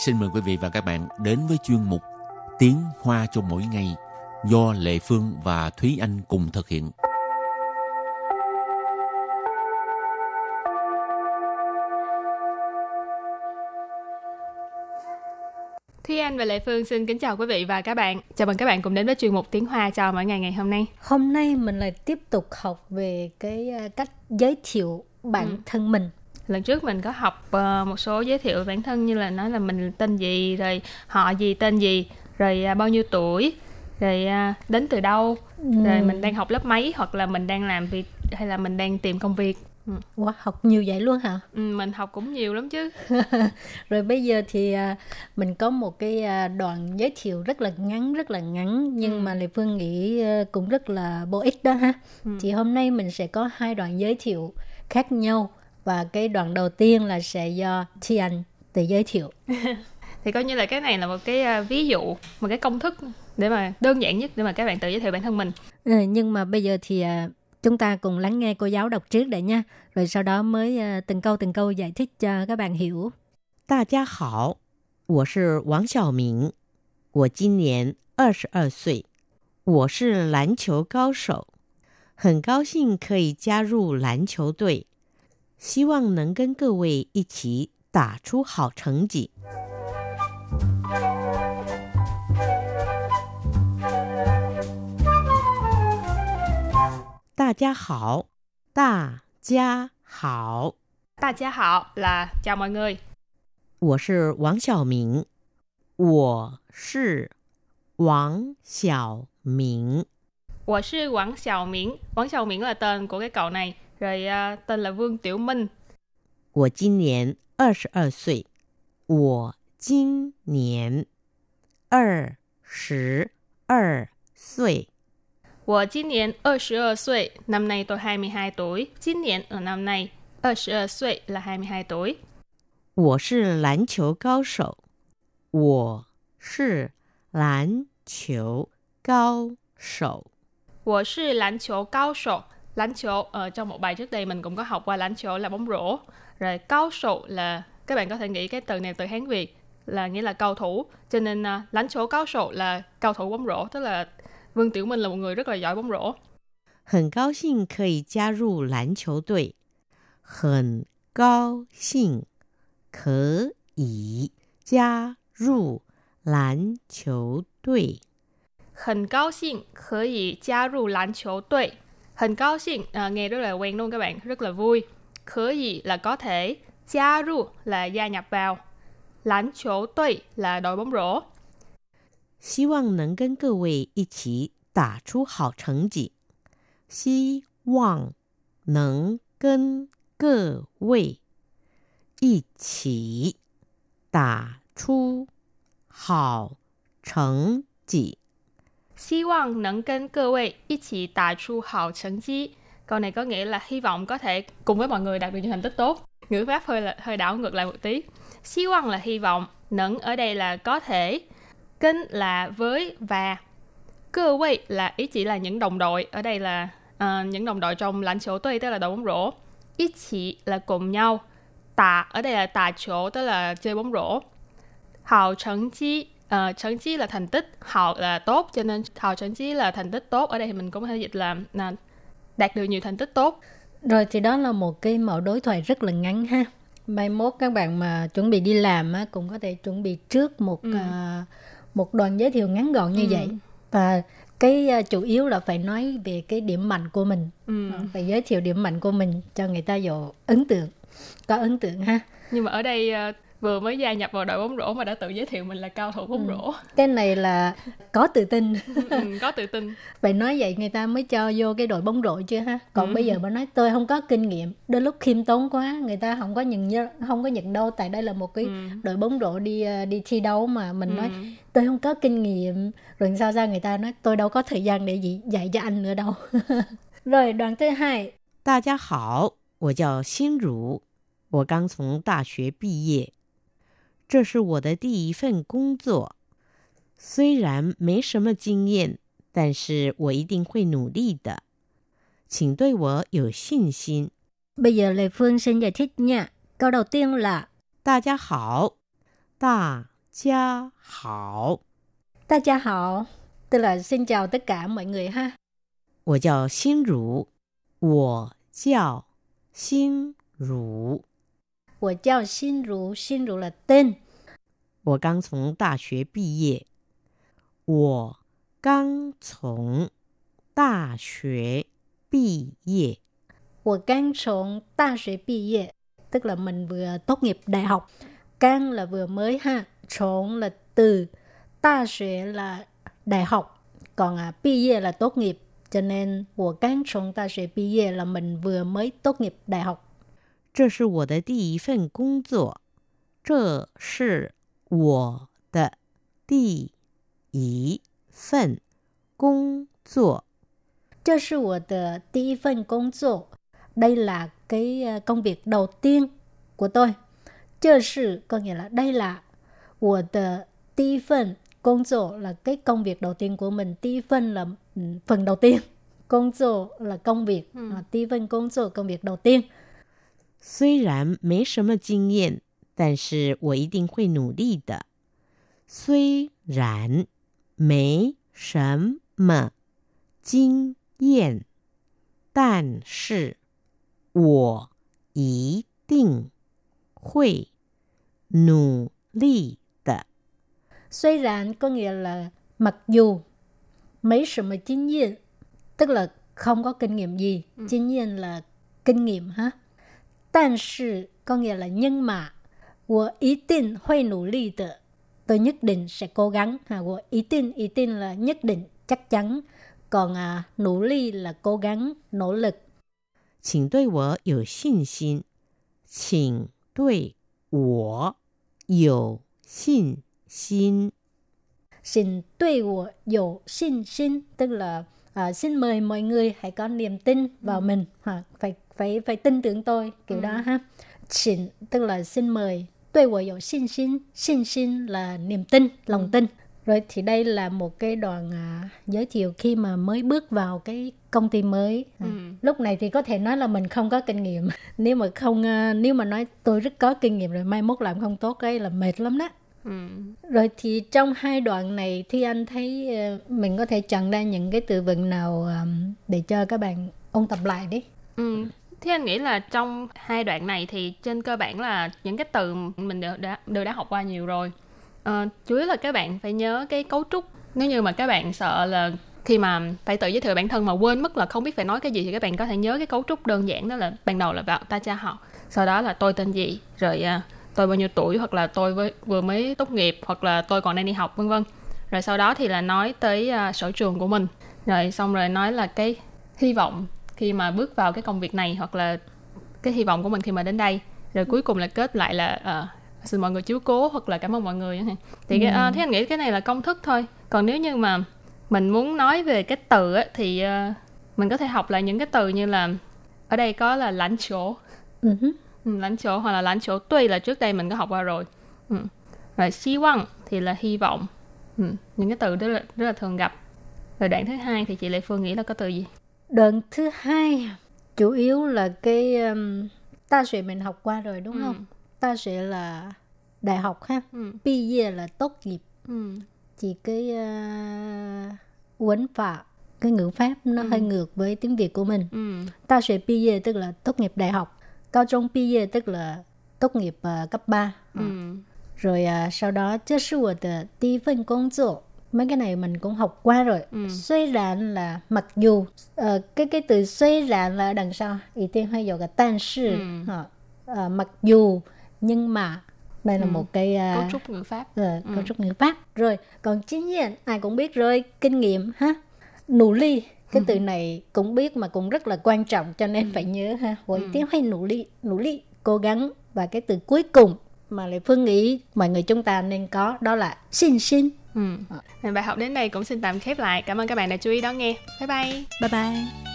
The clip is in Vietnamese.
xin mời quý vị và các bạn đến với chuyên mục Tiếng Hoa cho mỗi ngày do Lệ Phương và Thúy Anh cùng thực hiện. Thúy Anh và Lệ Phương xin kính chào quý vị và các bạn. Chào mừng các bạn cùng đến với chuyên mục Tiếng Hoa cho mỗi ngày ngày hôm nay. Hôm nay mình lại tiếp tục học về cái à, cách giới thiệu bản ừ. thân mình lần trước mình có học uh, một số giới thiệu bản thân như là nói là mình tên gì rồi họ gì tên gì rồi uh, bao nhiêu tuổi rồi uh, đến từ đâu ừ. rồi mình đang học lớp mấy hoặc là mình đang làm việc hay là mình đang tìm công việc Ừ. Wow, học nhiều vậy luôn hả? Ừ, mình học cũng nhiều lắm chứ. Rồi bây giờ thì à, mình có một cái à, đoạn giới thiệu rất là ngắn, rất là ngắn nhưng ừ. mà Lê Phương nghĩ à, cũng rất là bổ ích đó ha. Ừ. Thì hôm nay mình sẽ có hai đoạn giới thiệu khác nhau và cái đoạn đầu tiên là sẽ do Thi Anh tự giới thiệu. thì coi như là cái này là một cái uh, ví dụ, một cái công thức để mà đơn giản nhất để mà các bạn tự giới thiệu bản thân mình. Ừ, nhưng mà bây giờ thì uh, chúng ta cùng lắng nghe cô giáo đọc trước đã nha, rồi sau đó mới uh, từng câu từng câu giải thích cho các bạn hiểu. 大家好，我是王小明，我今年二十二岁，我是篮球高手，很高兴可以加入篮球队。 希望能跟各位一起打出好成绩。大家好，大家好，大家好，là chào mọi người。我是王小明，我是王小明。我是王小明，王小明 là tên của cái cậu này. Rồi uh, tên là Vương Tiểu Minh. 我今年二十二岁。我今年二十二岁。我今年二十二岁. Năm nay tôi 22 tuổi. 今年 ở năm nay. 二十二岁 là 22 tuổi. 我是篮球高手。我是篮球高手。我是篮球高手。 Lánh chỗ ở ờ, trong một bài trước đây mình cũng có học qua lánh chỗ là bóng rổ. Rồi cao sổ là các bạn có thể nghĩ cái từ này từ Hán Việt là nghĩa là cầu thủ. Cho nên uh, lánh chỗ cao sổ là cầu thủ bóng rổ, tức là Vương Tiểu Minh là một người rất là giỏi bóng rổ. 很高兴可以加入篮球队。很高兴可以加入篮球队。很高兴可以加入篮球队。 Hình cao xinh à, nghe rất là quen luôn các bạn, rất là vui. Khở gì là có thể, gia ru là gia nhập vào, lãnh chỗ tuệ là đội bóng rổ. 希望能跟各位一起打出好成绩。希望能跟各位一起打出好成绩。 希望能跟各位一起打出好成绩. Câu này có nghĩa là hy vọng có thể cùng với mọi người đạt được những thành tích tốt. Ngữ pháp hơi là hơi đảo ngược lại một tí.希望là hy vọng, nẫn ở đây là có thể, kênh là với và cơ vị là ý chỉ là những đồng đội. Ở đây là uh, những đồng đội trong lãnh chỗ tuy tức là đội bóng rổ. Ý chỉ là cùng nhau. Tà ở đây là tà chỗ tức là chơi bóng rổ. Hào thành chi uh, thành chí là thành tích học là tốt cho nên học thành chí là thành tích tốt ở đây thì mình cũng có thể dịch là, là đạt được nhiều thành tích tốt rồi thì đó là một cái mẫu đối thoại rất là ngắn ha mai mốt các bạn mà chuẩn bị đi làm á, cũng có thể chuẩn bị trước một ừ. uh, một đoạn giới thiệu ngắn gọn như ừ. vậy và cái uh, chủ yếu là phải nói về cái điểm mạnh của mình ừ. uh, phải giới thiệu điểm mạnh của mình cho người ta dụ ấn tượng có ấn tượng ha nhưng mà ở đây uh, vừa mới gia nhập vào đội bóng rổ mà đã tự giới thiệu mình là cao thủ bóng ừ. rổ cái này là có tự tin ừ, có tự tin phải nói vậy người ta mới cho vô cái đội bóng rổ chưa ha còn ừ. bây giờ mà nói tôi không có kinh nghiệm đôi lúc khiêm tốn quá người ta không có nhận không có nhận đâu tại đây là một cái ừ. đội bóng rổ đi ờ, đi thi đấu mà mình ừ. nói tôi không có kinh nghiệm rồi sao ra người ta nói tôi đâu có thời gian để gì dạy cho anh nữa đâu rồi đoạn thứ hai 大家好，我叫心如，我刚从大学毕业。 这是我的第一份工作，虽然没什么经验，但是我一定会努力的，请对我有信心。Bây giờ Lê Phương xin giải thích nha. Câu đầu tiên là 大家好， 大家好，大家好tức là xin chào tất cả mọi người ha 我叫心如，我叫心如， 我叫心如心如là tên 我刚从大学毕业。我刚从大学毕业。我刚从大学毕业 tức là mình vừa tốt nghiệp đại học. Cang là vừa mới ha, trốn là từ, ta xuế là đại học, còn à, bi业 là tốt nghiệp. Cho nên, 我刚从大学毕业 là mình vừa mới tốt nghiệp đại học. 这是我的第一份工作。这是我的第一份工作。这是我的第一份工作。đây là cái ờ, công việc đầu tiên của tôi. Chơ sự có nghĩa là đây là của the ti phần công作 là cái công việc đầu tiên của mình. Ti phần là ừ, phần đầu tiên. Công 作 là công việc. Ừ. À, ti phần công 作 công việc đầu tiên. 虽然没什么经验，但是我一定会努力的。虽然没什么经验，但是我一定会努力的。 虽然có nghĩa là mặc dù mấy sự mà kinh nghiệm tức là không có kinh nghiệm gì. Kinh nghiệm là kinh nghiệm ha. 但是 có nghĩa là nhưng mà 我一定会努力的 tôi nhất định sẽ cố gắng ha. 我一定一定 là nhất định chắc chắn. Còn à, nỗ lực là cố gắng, nỗ lực. 请对我有信心，请对我有信心。 Xin 对我有信心 tức là à, xin mời mọi người hãy có niềm tin vào mình ha. phải phải phải tin tưởng tôi kiểu ừ. đó ha xin tức là xin mời tôi tôi có xin xin xin xin là niềm tin lòng ừ. tin rồi thì đây là một cái đoạn à, giới thiệu khi mà mới bước vào cái công ty mới ừ. lúc này thì có thể nói là mình không có kinh nghiệm nếu mà không à, nếu mà nói tôi rất có kinh nghiệm rồi mai mốt làm không tốt cái là mệt lắm đó Ừ. Rồi thì trong hai đoạn này thì anh thấy uh, mình có thể chọn ra những cái từ vựng nào um, để cho các bạn ôn tập lại đi. Ừ. Thế anh nghĩ là trong hai đoạn này thì trên cơ bản là những cái từ mình đều đã đều đã học qua nhiều rồi. À, chủ yếu là các bạn phải nhớ cái cấu trúc. Nếu như mà các bạn sợ là khi mà phải tự giới thiệu bản thân mà quên mất là không biết phải nói cái gì thì các bạn có thể nhớ cái cấu trúc đơn giản đó là ban đầu là vào ta cha họ, sau đó là tôi tên gì, rồi à, tôi bao nhiêu tuổi hoặc là tôi với, vừa mới tốt nghiệp hoặc là tôi còn đang đi học vân vân. Rồi sau đó thì là nói tới à, sở trường của mình. Rồi xong rồi nói là cái hy vọng khi mà bước vào cái công việc này hoặc là cái hy vọng của mình khi mà đến đây. Rồi cuối cùng là kết lại là ờ, xin mọi người chiếu cố hoặc là cảm ơn mọi người thì cái, ờ, thế anh nghĩ cái này là công thức thôi. Còn nếu như mà mình muốn nói về cái từ á, thì ờ, mình có thể học lại những cái từ như là ở đây có là lãnh chỗ. Ừ ừ, lãnh chỗ hoặc là lãnh chỗ tuy là trước đây mình có học qua rồi. Ừ. rồi hy vọng thì là hy vọng. Ừ. những cái từ rất là rất là thường gặp. Rồi đoạn thứ hai thì chị Lệ Phương nghĩ là có từ gì đoạn thứ hai chủ yếu là cái um, ta sẽ mình học qua rồi đúng ừ. không ta sẽ là đại học ha ừ. bi ye là tốt nghiệp ừ. chỉ cái uh, quấn phạ cái ngữ pháp nó ừ. hơi ngược với tiếng việt của mình ừ. ta sẽ bi ye tức là tốt nghiệp đại học cao trung bi ye tức là tốt nghiệp uh, cấp 3 ừ. rồi uh, sau đó chứ sự của tờ tí phân công 作 Mấy cái này mình cũng học qua rồi. Ừ. Suy rạn là mặc dù. Ờ, cái cái từ suy rạn là đằng sau. Ý tiên hay dùng cái 但是. Ừ. Ờ, mặc dù, nhưng mà. Đây là Ừ. một cái à, cấu trúc ngữ pháp ờ, Ừ. cấu trúc ngữ pháp. Rồi, còn chính nhiên, ai cũng biết rồi. Kinh nghiệm ha. Nỗ ly. Cái từ này cũng biết mà cũng rất là quan trọng cho nên phải nhớ ha. Với tiếng hay nỗ ly, nỗ ly, cố gắng. Và cái từ cuối cùng mà Lệ Phương nghĩ mọi người chúng ta nên có đó là xin xin. ừ. Bài học đến đây cũng xin tạm khép lại cảm ơn các bạn đã chú ý đón nghe bye bye Bye bye.